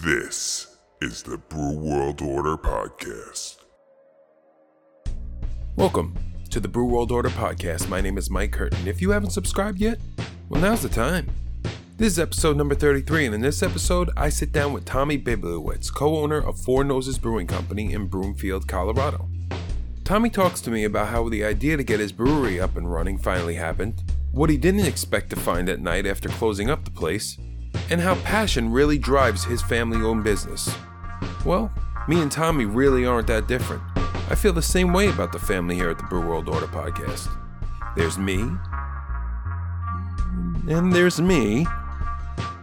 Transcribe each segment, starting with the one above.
This is the Brew World Order Podcast. Welcome to the Brew World Order Podcast. My name is Mike Curtin. If you haven't subscribed yet, well, now's the time. This is episode number 33, and in this episode, I sit down with Tommy Bibliowicz, co owner of Four Noses Brewing Company in Broomfield, Colorado. Tommy talks to me about how the idea to get his brewery up and running finally happened, what he didn't expect to find at night after closing up the place, and how passion really drives his family owned business. Well, me and Tommy really aren't that different. I feel the same way about the family here at the Brew World Order podcast. There's me, and there's me.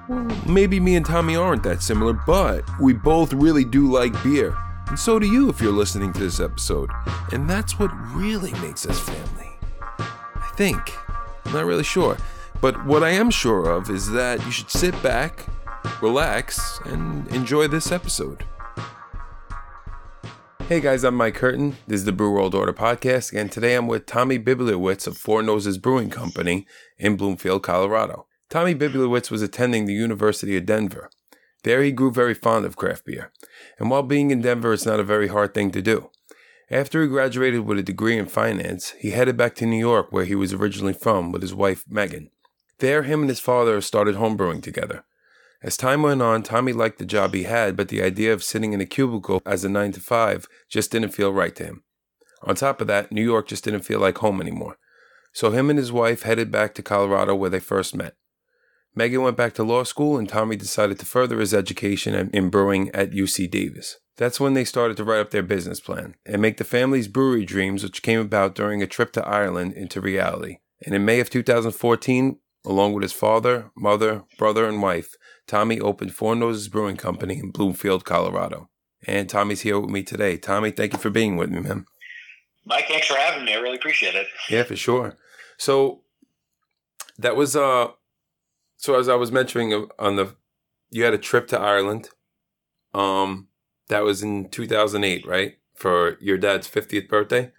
Well, maybe me and Tommy aren't that similar, but we both really do like beer. And so do you if you're listening to this episode. And that's what really makes us family. I think. I'm not really sure. But what I am sure of is that you should sit back, relax, and enjoy this episode. Hey guys, I'm Mike Curtin. This is the Brew World Order podcast, and today I'm with Tommy Bibliowicz of Four Noses Brewing Company in Broomfield, Colorado. Tommy Bibliowicz was attending the University of Denver. There he grew very fond of craft beer, and while being in Denver, it's not a very hard thing to do. After he graduated with a degree in finance, he headed back to New York, where he was originally from, with his wife Megan. There, him and his father started homebrewing together. As time went on, Tommy liked the job he had, but the idea of sitting in a cubicle as a 9 to 5 just didn't feel right to him. On top of that, New York just didn't feel like home anymore. So him and his wife headed back to Colorado where they first met. Megan went back to law school and Tommy decided to further his education in brewing at UC Davis. That's when they started to write up their business plan and make the family's brewery dreams, which came about during a trip to Ireland, into reality. And in May of 2014, along with his father, mother, brother, and wife, Tommy opened Four Noses Brewing Company in Broomfield, Colorado. And Tommy's here with me today. Tommy, thank you for being with me, man. Mike, thanks for having me. I really appreciate it. Yeah, for sure. So that was uh so as I was mentioning on the you had a trip to Ireland. Um that was in 2008, right? For your dad's 50th birthday?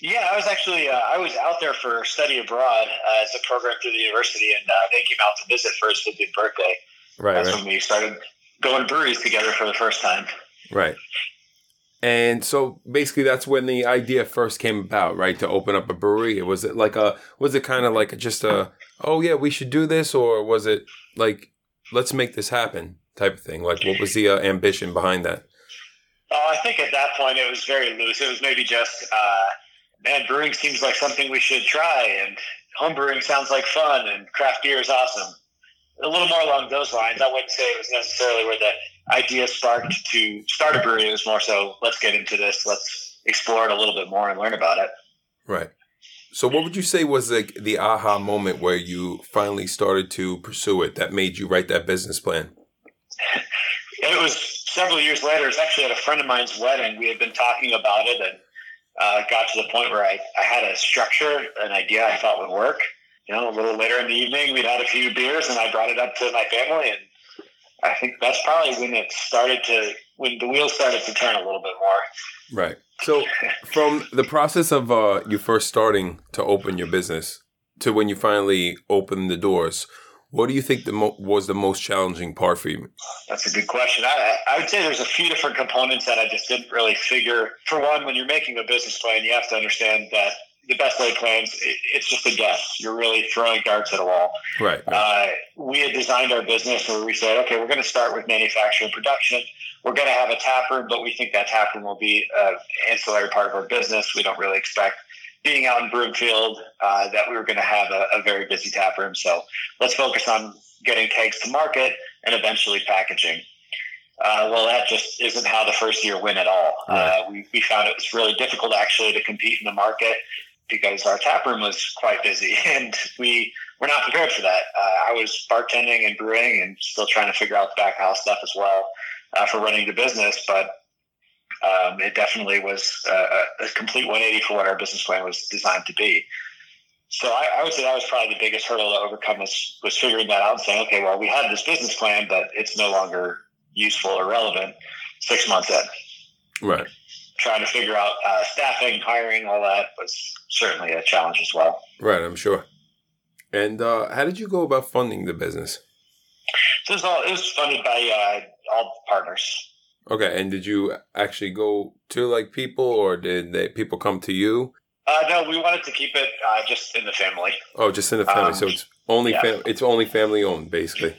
Yeah, I was actually uh, I was out there for study abroad uh, as a program through the university, and uh, they came out to visit for his 50th birthday. Right. That's right. when we started going breweries together for the first time. Right. And so basically, that's when the idea first came about, right? To open up a brewery. Was it like a? Was it kind of like just a? Oh yeah, we should do this, or was it like, let's make this happen type of thing? Like, what was the uh, ambition behind that? Oh, I think at that point it was very loose. It was maybe just, uh, man, brewing seems like something we should try, and home brewing sounds like fun, and craft beer is awesome. A little more along those lines. I wouldn't say it was necessarily where the idea sparked to start a brewery. It was more so, let's get into this, let's explore it a little bit more and learn about it. Right. So, what would you say was like the aha moment where you finally started to pursue it that made you write that business plan? It was several years later. It was actually at a friend of mine's wedding. We had been talking about it and uh, got to the point where I, I had a structure, an idea I thought would work. You know, a little later in the evening, we'd had a few beers and I brought it up to my family. And I think that's probably when it started to, when the wheels started to turn a little bit more. Right. So, from the process of uh, you first starting to open your business to when you finally opened the doors, what do you think the mo- was the most challenging part for you? That's a good question. I, I would say there's a few different components that I just didn't really figure. For one, when you're making a business plan, you have to understand that the best laid plans, it, it's just a guess. You're really throwing darts at a wall. Right. right. Uh, we had designed our business where we said, okay, we're going to start with manufacturing production. We're going to have a tap room, but we think that tap room will be an ancillary part of our business. We don't really expect being out in Broomfield uh, that we were going to have a, a, very busy tap room. So let's focus on getting kegs to market and eventually packaging. Uh, well, that just isn't how the first year went at all. Uh, we, we found it was really difficult actually to compete in the market because our tap room was quite busy and we were not prepared for that. Uh, I was bartending and brewing and still trying to figure out the back house stuff as well uh, for running the business, but um, it definitely was uh, a complete 180 for what our business plan was designed to be. So I, I, would say that was probably the biggest hurdle to overcome was, was figuring that out and saying, okay, well, we had this business plan, but it's no longer useful or relevant six months in. Right. Trying to figure out uh, staffing, hiring, all that was certainly a challenge as well. Right, I'm sure. And uh, how did you go about funding the business? So it was all it was funded by uh, all partners. Okay, and did you actually go to like people, or did they people come to you? Uh, no, we wanted to keep it uh, just in the family. Oh, just in the family. Um, so it's only yeah. fam- it's only family owned, basically.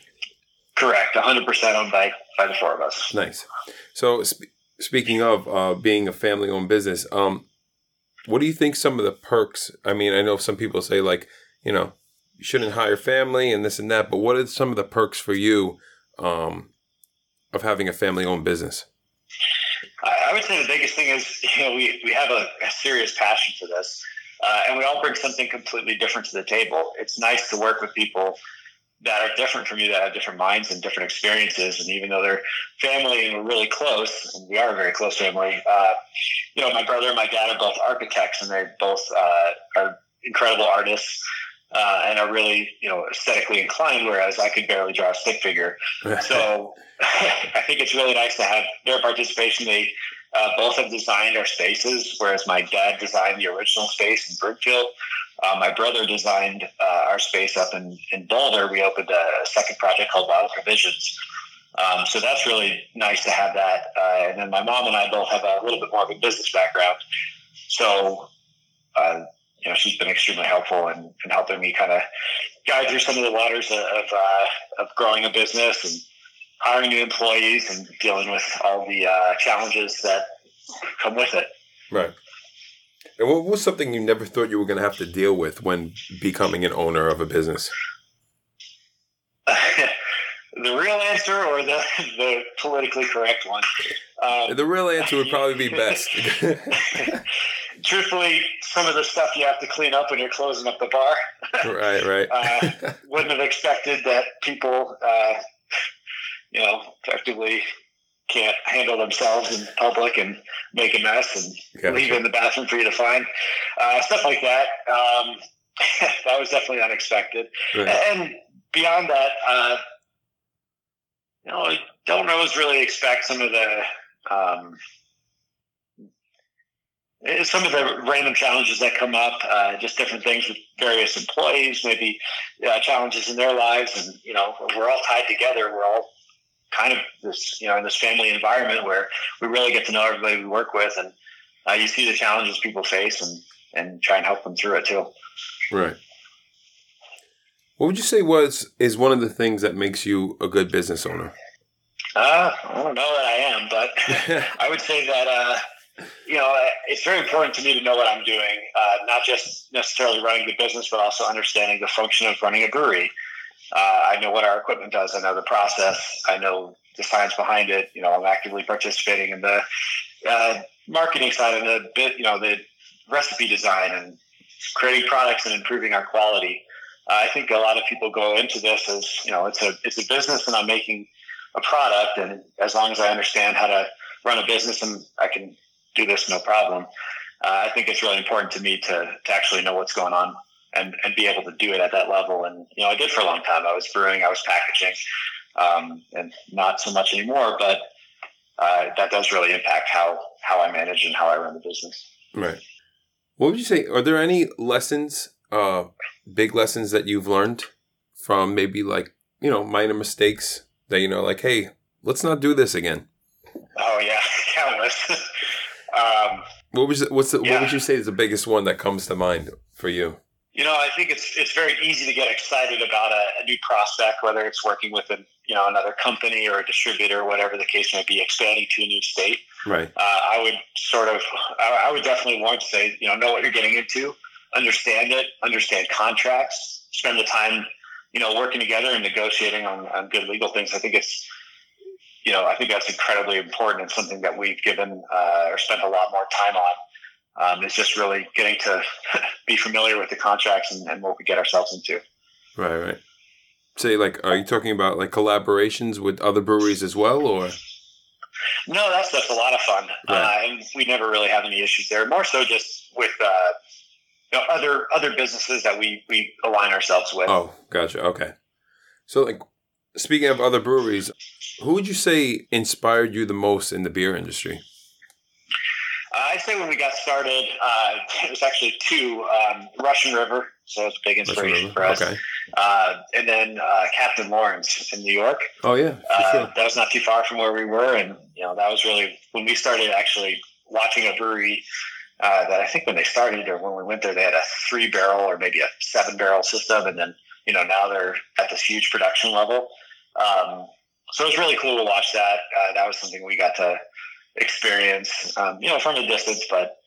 Correct, 100 percent owned by by the four of us. Nice. So sp- speaking of uh, being a family owned business, um, what do you think some of the perks? I mean, I know some people say like, you know, you shouldn't hire family and this and that, but what are some of the perks for you um, of having a family owned business? I, would say the biggest thing is you know we we have a, a serious passion for this, uh, and we all bring something completely different to the table. It's nice to work with people that are different from you, that have different minds and different experiences. And even though they're family and we're really close, and we are a very close family, uh, you know, my brother and my dad are both architects, and they both uh, are incredible artists. Uh, and are really, you know, aesthetically inclined, whereas I could barely draw a stick figure. So I think it's really nice to have their participation. They uh, both have designed our spaces, whereas my dad designed the original space in Broomfield. Uh, my brother designed uh, our space up in, in Boulder. We opened a second project called Wild Provisions. Um, so that's really nice to have that. Uh, and then my mom and I both have a little bit more of a business background. So, uh, you know, she's been extremely helpful in, in helping me kind of guide through some of the waters of, uh, of growing a business and hiring new employees and dealing with all the uh, challenges that come with it. Right. And what was something you never thought you were going to have to deal with when becoming an owner of a business? the real answer or the, the politically correct one? Um, The real answer would probably be best. truthfully, some of the stuff you have to clean up when you're closing up the bar. right, right. Uh, wouldn't have expected that people, uh, you know, effectively can't handle themselves in public and make a mess and Gotcha. leave it in the bathroom for you to find. Uh, stuff like that. Um, that was definitely unexpected. Right. And beyond that, uh, you know, I don't always really expect some of the um, some of the random challenges that come up, uh, just different things with various employees, maybe uh, challenges in their lives, and you know, we're all tied together. We're all kind of this, you know, in this family environment where we really get to know everybody we work with, and uh, you see the challenges people face, and and try and help them through it too. Right. What would you say was is one of the things that makes you a good business owner? Uh, I don't know that I am, but I would say that uh, you know it's very important to me to know what I'm doing, uh, not just necessarily running the business, but also understanding the function of running a brewery. Uh, I know what our equipment does. I know the process. I know the science behind it. You know, I'm actively participating in the uh, marketing side and the bit, you know, the recipe design and creating products and improving our quality. Uh, I think a lot of people go into this as you know, it's a it's a business, and I'm making a product, and as long as I understand how to run a business and I can do this no problem, uh, I think it's really important to me to to actually know what's going on and and be able to do it at that level. And you know, I did for a long time. I was brewing, I was packaging, um, and not so much anymore. But uh, that does really impact how how I manage and how I run the business. Right. What would you say? Are there any lessons, uh, big lessons that you've learned from maybe like you know minor mistakes that you know like, hey, let's not do this again. Oh yeah, countless. Um, What was what's the, Yeah. what would you say is the biggest one that comes to mind for you? you know, I think it's it's very easy to get excited about a, a new prospect, whether it's working with a you know another company or a distributor, whatever the case may be, expanding to a new state. Right. Uh, I would sort of, I, I would definitely want to say, you know, know what you're getting into, understand it, understand contracts, spend the time, you know, working together and negotiating on, on good legal things. I think it's, you know, I think that's incredibly important and something that we've given uh, or spent a lot more time on. Um, it's just really getting to be familiar with the contracts and, and what we get ourselves into. Right. Right. Say like, are you talking about like collaborations with other breweries as well, or No, that's that's a lot of fun, uh, and we never really have any issues there. More so, just with uh, you know, other other businesses that we we align ourselves with. Oh, gotcha. Okay. So, like, speaking of other breweries, who would you say inspired you the most in the beer industry? Uh, I'd say when we got started, uh, it was actually two. Um, Russian River so it was a big inspiration for us. Okay. Uh, and then uh, Captain Lawrence in New York. Oh yeah, Uh, sure. That was not too far from where we were, and you know that was really when we started actually watching a brewery. Uh, that I think when they started or when we went there, they had a three barrel or maybe a seven barrel system, and then you know now they're at this huge production level. Um, so it was really cool to watch that. Uh, that was something we got to experience, um, you know, from a distance, but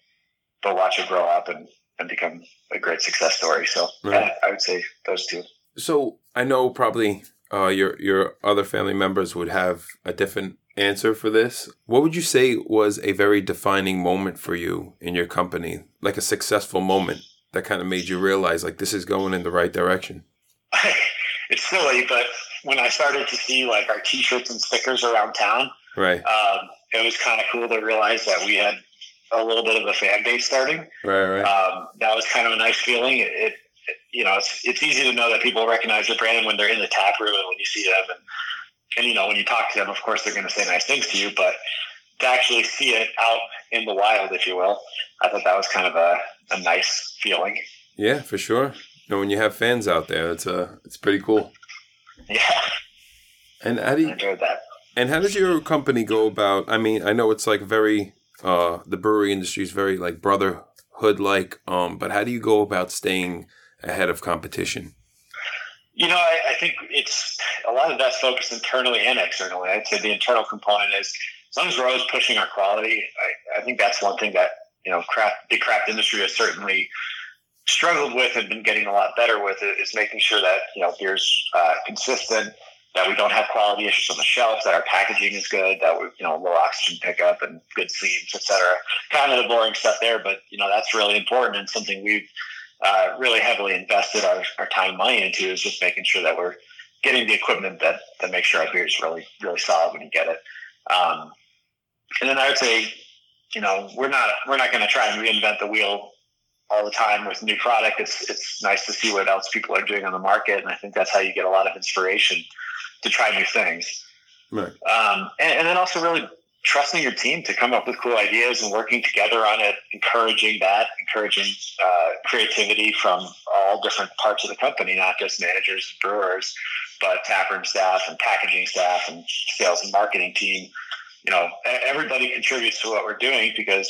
but watch it grow up and, and become a great success story. So Right. yeah, I would say those two. So I know probably uh, your your other family members would have a different answer for this. What would you say was a very defining moment for you in your company, like a successful moment that kind of made you realize like this is going in the right direction? it's silly, but when I started to see like our T-shirts and stickers around town, Right, um, it was kind of cool to realize that we had a little bit of a fan base starting. right, right. Um, that was kind of a nice feeling. It, it, you know, it's it's easy to know that people recognize your brand when they're in the tap room and when you see them, and and you know when you talk to them, of course they're going to say nice things to you, but to actually see it out in the wild, if you will, I thought that was kind of a, a nice feeling. yeah, for sure. Know, when you have fans out there, it's uh, it's pretty cool. Yeah, And how do I enjoyed that. And how does your company go about? I mean, I know it's like very uh the brewery industry is very like brotherhood like um but how do you go about staying ahead of competition? You know, I, I think it's a lot of that's focused internally and externally. I'd say the internal component is as long as we're always pushing our quality, I, I think that's one thing that, you know, craft the craft industry has certainly struggled with and been getting a lot better with it is making sure that, you know, beer's uh, consistent, that we don't have quality issues on the shelf, that our packaging is good, that we, you know, low oxygen pickup and good seams, et cetera. Kind of the boring stuff there, but, you know, that's really important and something we've uh, really heavily invested our, our time and money into is just making sure that we're getting the equipment that, that makes sure our beer is really, really solid when you get it. Um, and then I would say, you know, we're not, we're not going to try and reinvent the wheel all the time with new product. It's, it's nice to see what else people are doing on the market. And I think that's how you get a lot of inspiration to try new things. Right. Um, and, and then also really trusting your team to come up with cool ideas and working together on it, encouraging that, encouraging uh, creativity from all different parts of the company, not just managers and brewers, but taproom staff and packaging staff and sales and marketing team. You know, everybody contributes to what we're doing because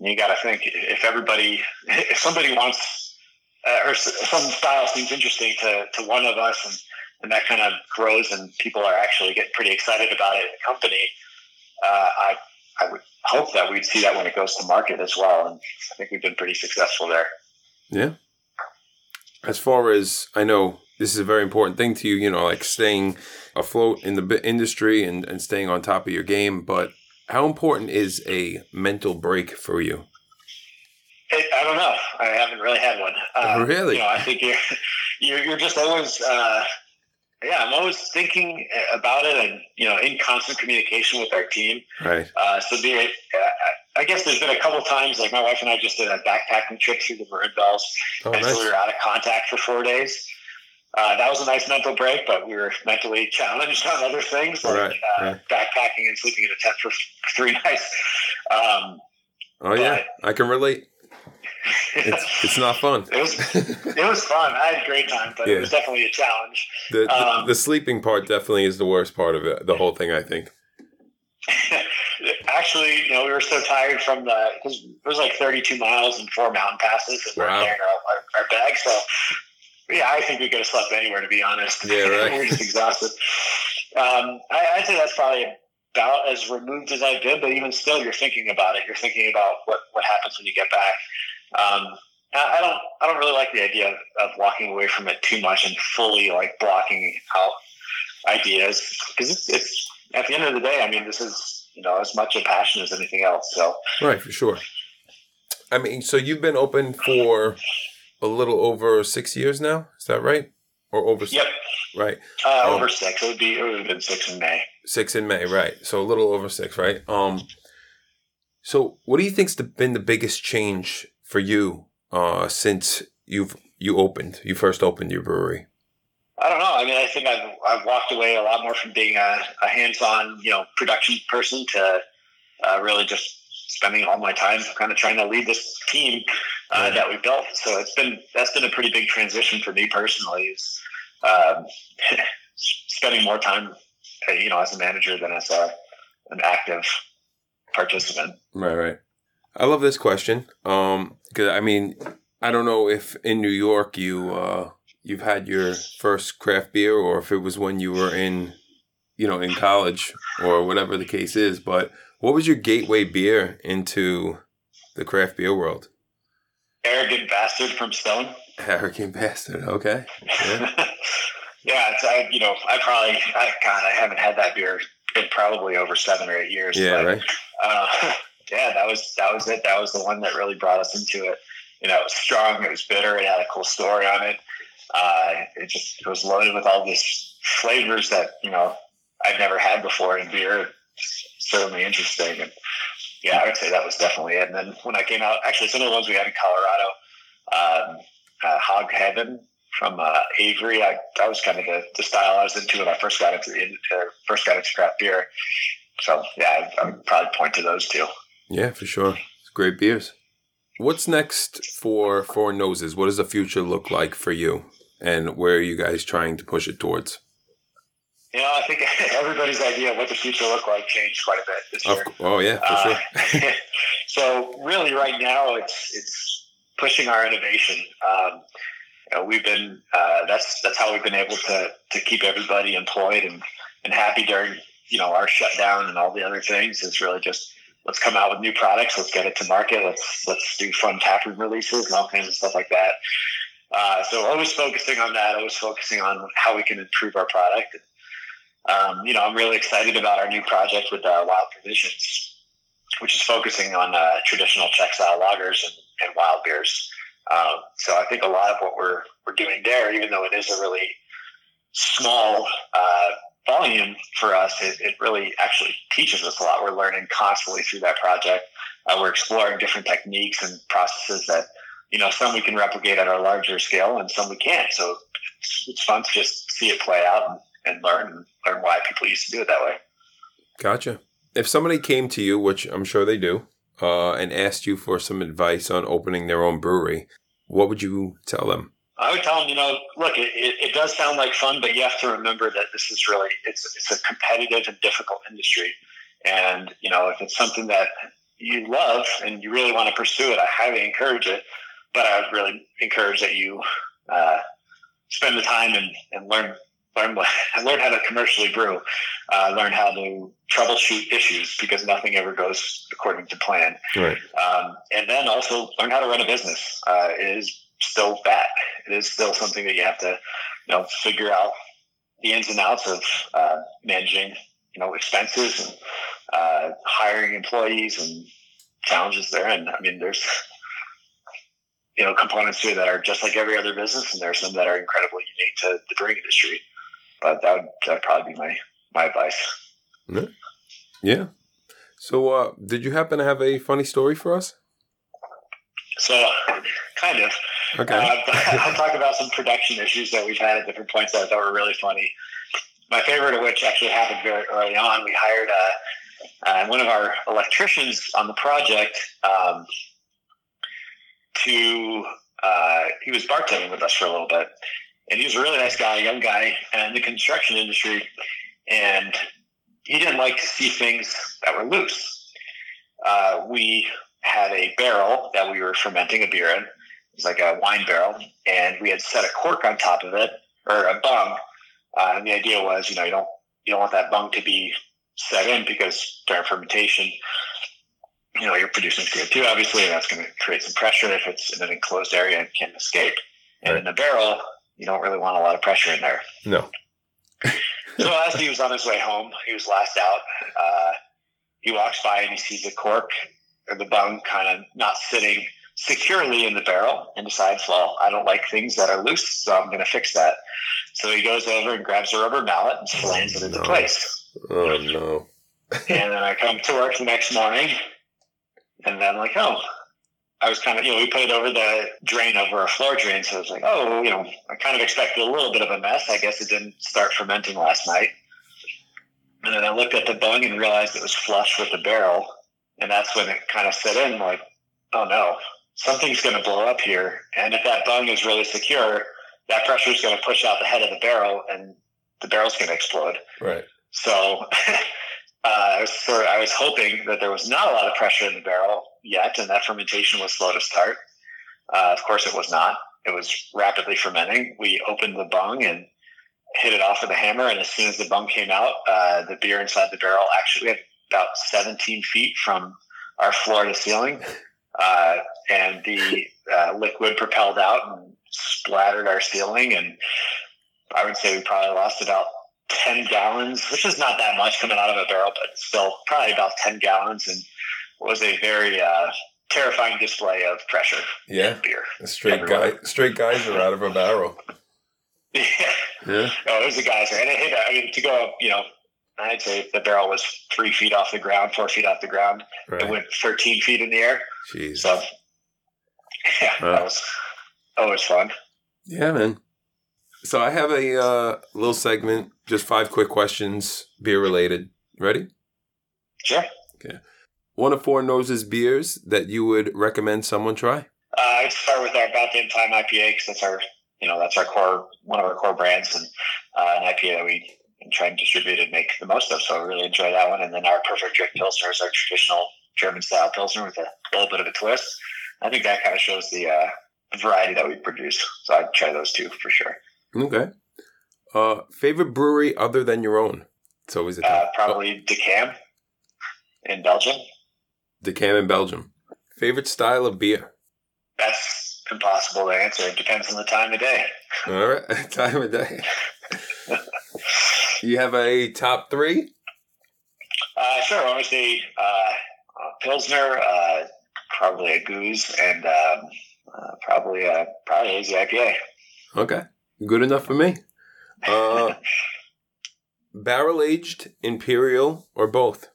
you got to think if everybody, if somebody wants, uh, or some style seems interesting to, to one of us and, and that kind of grows and people are actually getting pretty excited about it in the company, uh, I I would hope that we'd see that when it goes to market as well. And I think we've been pretty successful there. Yeah. As far as I know, this is a very important thing to you, you know, like staying afloat in the industry and, and staying on top of your game. But how important is a mental break for you? It, I don't know. I haven't really had one. Uh, Really? You know, I think you're you're, you're just always. Uh, yeah, I'm always thinking about it, and you know, in constant communication with our team. Right. Uh, so be it, uh, I guess there's been a couple times, like my wife and I just did a backpacking trip through the Maroon Bells, Oh, and nice. so we were out of contact for four days. Uh, that was a nice mental break, but we were mentally challenged on other things like Right, uh, right. backpacking and sleeping in a tent for three nights. Um, Oh, yeah. I can relate. It's, it's not fun. it was it was fun. I had a great time, but Yeah. it was definitely a challenge. The, the, Um, the sleeping part definitely is the worst part of it, the whole thing, I think. Actually, you know, we were so tired from the because it was like 32 miles and four mountain passes, and we Wow. we're carrying our, our, our bag. So, yeah, I think we could have slept anywhere to be honest. Yeah, right. we were just exhausted. Um, I, I'd say that's probably about as removed as I've been, but even still, you're thinking about it. You're thinking about what what happens when you get back. Um, I I don't. I don't really like the idea of, of walking away from it too much and fully like blocking out ideas because it's, it's at the end of the day. I mean, this is you know as much a passion as anything else. So Right, for sure. I mean, so you've been open for a little over six years now. Is that right? Or over yep, right? uh, Um, over six. It would be. It would have been six in May. Six in May, right? So a little over six, right? Um. So, what do you think's the, been the biggest change for you uh, since you've you opened, you first opened your brewery? I don't know. I mean, I think I've, I've walked away a lot more from being a, a hands-on, you know, production person to uh, really just spending all my time kind of trying to lead this team uh, that we built. So it's been that's been a pretty big transition for me personally. Is um, spending more time, uh, you know, as a manager than as a an active participant. Right, right. I love this question. Um, because I mean, I don't know if in New York you uh you've had your first craft beer or if it was when you were in you know in college or whatever the case is, but what was your gateway beer into the craft beer world? Arrogant bastard from Stone. Arrogant bastard. Okay. Yeah, yeah it's I, you know I probably I, God I haven't had that beer in probably over seven or eight years. Yeah, but, right. Uh, yeah, that was that was it. That was the one that really brought us into it. You know, it was strong. It was bitter. It had a cool story on it. Uh, it just it was loaded with all these flavors that you know I'd never had before in beer. Certainly interesting, and yeah, I would say that was definitely it. And then when I came out, actually, some of the ones we had in Colorado, um, uh, Hog Heaven from uh, Avery, I, that was kind of the, the style I was into when I first got into the uh, first got into craft beer. So yeah, I, would probably point to those two. Yeah, for sure. It's great beers. What's next for Four Noses? What does the future look like for you? And where are you guys trying to push it towards? You know, I think everybody's idea of what the future looked like changed quite a bit this year. Oh yeah, for Uh, sure. so really, right now, it's it's pushing our innovation. Um, you know, we've been uh, that's that's how we've been able to to keep everybody employed and and happy during you know our shutdown and all the other things. Is really just let's come out with new products, let's get it to market, let's let's do fun taproom releases and all kinds of stuff like that. Uh, so always focusing on that, always focusing on how we can improve our product. Um, you know, I'm really excited about our new project with uh, Wild Provisions, which is focusing on uh, traditional Czech style lagers and, and wild beers. Um, so I think a lot of what we're we're doing there, even though it is a really small uh, volume for us, it, it really actually teaches us a lot. We're learning constantly through that project. Uh, we're exploring different techniques and processes that you know some we can replicate at our larger scale, and some we can't. So it's, it's fun to just see it play out and, and learn learn why people used to do it that way. Gotcha. If somebody came to you, which I'm sure they do, uh, and asked you for some advice on opening their own brewery, what would you tell them? I would tell them, you know, look, it, it, does sound like fun, but you have to remember that this is really it's it's a competitive and difficult industry, and you know, if it's something that you love and you really want to pursue it, I highly encourage it. But I would really encourage that you uh, spend the time and, and learn learn learn how to commercially brew, uh, learn how to troubleshoot issues because nothing ever goes according to plan. Right. Um, and then also learn how to run a business. Uh, it is still bad. It is still something that you have to, you know, figure out the ins and outs of uh, managing, you know, expenses and uh, hiring employees and challenges there. And I mean, there's, you know, components to it that are just like every other business, and there are some that are incredibly unique to the brewing industry. But that would that'd probably be my my advice. Yeah. So, uh, did you happen to have a funny story for us? So, kind of. Okay. Uh, I'll talk about some production issues that we've had at different points that I thought were really funny. My favorite of which actually happened very early on. We hired uh, uh, one of our electricians on the project um, to. Uh, he was bartending with us for a little bit, and he was a really nice guy, young guy, in the construction industry, and he didn't like to see things that were loose. Uh, we had a barrel that we were fermenting a beer in. It was like a wine barrel, and we had set a cork on top of it or a bung. Uh, and the idea was, you know, you don't you don't want that bung to be set in because during fermentation, you know, you're producing CO2 obviously, and that's going to create some pressure if it's in an enclosed area and can't escape. And in the barrel, you don't really want a lot of pressure in there. No. So as he was on his way home, he was last out. Uh, he walks by and he sees the cork or the bung kind of not sitting securely in the barrel and decides, well, I don't like things that are loose, so I'm going to fix that. So he goes over and grabs a rubber mallet and slams it into No. place. Oh no. And then I come to work the next morning, and then I'm like, oh, I was kind of, you know, we put it over the drain over a floor drain. So I was like, oh, you know, I kind of expected a little bit of a mess. I guess it didn't start fermenting last night. And then I looked at the bung and realized it was flush with the barrel. And that's when it kind of set in like, oh no, something's going to blow up here. And if that bung is really secure, that pressure is going to push out the head of the barrel and the barrel's going to explode. Right. So uh, I was hoping that there was not a lot of pressure in the barrel yet, and that fermentation was slow to start. Uh, of course, it was not. It was rapidly fermenting. We opened the bung and hit it off with a hammer, and as soon as the bung came out, uh, the beer inside the barrel actually we had about 17 feet from our floor to ceiling, uh, and the uh, liquid propelled out and splattered our ceiling, and I would say we probably lost about 10 gallons, which is not that much coming out of a barrel, but still probably about 10 gallons and was a very uh, terrifying display of pressure. Yeah. Beer. A straight guy, straight geyser out of a barrel. Yeah. Yeah. No, it was a geyser. And it hit, I mean, to go up, you know, I'd say the barrel was three feet off the ground, four feet off the ground. Right. It went 13 feet in the air. Jeez. So, yeah, Wow. that was always fun. Yeah, man. So I have a uh, little segment, just five quick questions, beer related. Ready? Sure. Okay. One of Four Noses beers that you would recommend someone try? Uh, I'd start with our About Damn Time IPA because that's our, you know, that's our core, one of our core brands, and uh, an IPA that we try and distribute and make the most of. So I really enjoy that one. And then our Perfect Drift Pilsner is our traditional German style Pilsner with a little bit of a twist. I think that kind of shows the uh, variety that we produce. So I'd try those two for sure. Okay. Uh, favorite brewery other than your own? It's always a Uh, probably Decam in Belgium. Oh, Decam in Belgium. Favorite style of beer? That's impossible to answer. It depends on the time of day. All right, time of day. you have a top three? Uh, sure. Say uh, uh, Pilsner, uh, probably a Gose, and um, uh, probably a probably hazy IPA. Okay, good enough for me. Uh, barrel aged, imperial, or both?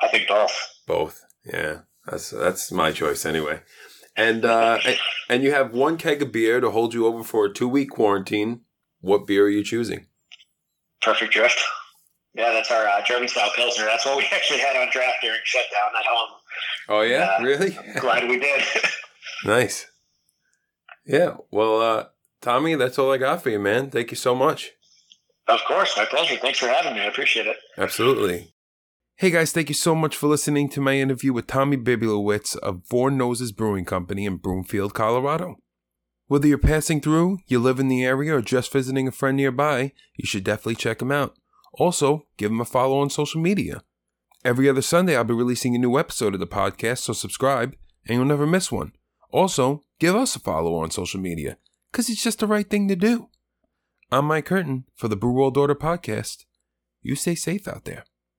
I think both. Both. Yeah, that's that's my choice anyway. And uh, and, you have one keg of beer to hold you over for a two week quarantine. What beer are you choosing? Perfect drift. Yeah, that's our uh, German style Pilsner. That's what we actually had on draft during shutdown at home. Oh yeah, Uh, really? Glad we did. nice. Yeah. Well, uh, Tommy, that's all I got for you, man. Thank you so much. of course, my pleasure. Thanks for having me. I appreciate it. Absolutely. Hey guys, thank you so much for listening to my interview with Tommy Bibliowicz of Four Noses Brewing Company in Broomfield, Colorado. Whether you're passing through, you live in the area, or just visiting a friend nearby, you should definitely check him out. Also, give him a follow on social media. Every other Sunday, I'll be releasing a new episode of the podcast, so subscribe and you'll never miss one. Also, give us a follow on social media, because it's just the right thing to do. I'm Mike Curtin for the Brew World Order podcast. You stay safe out there.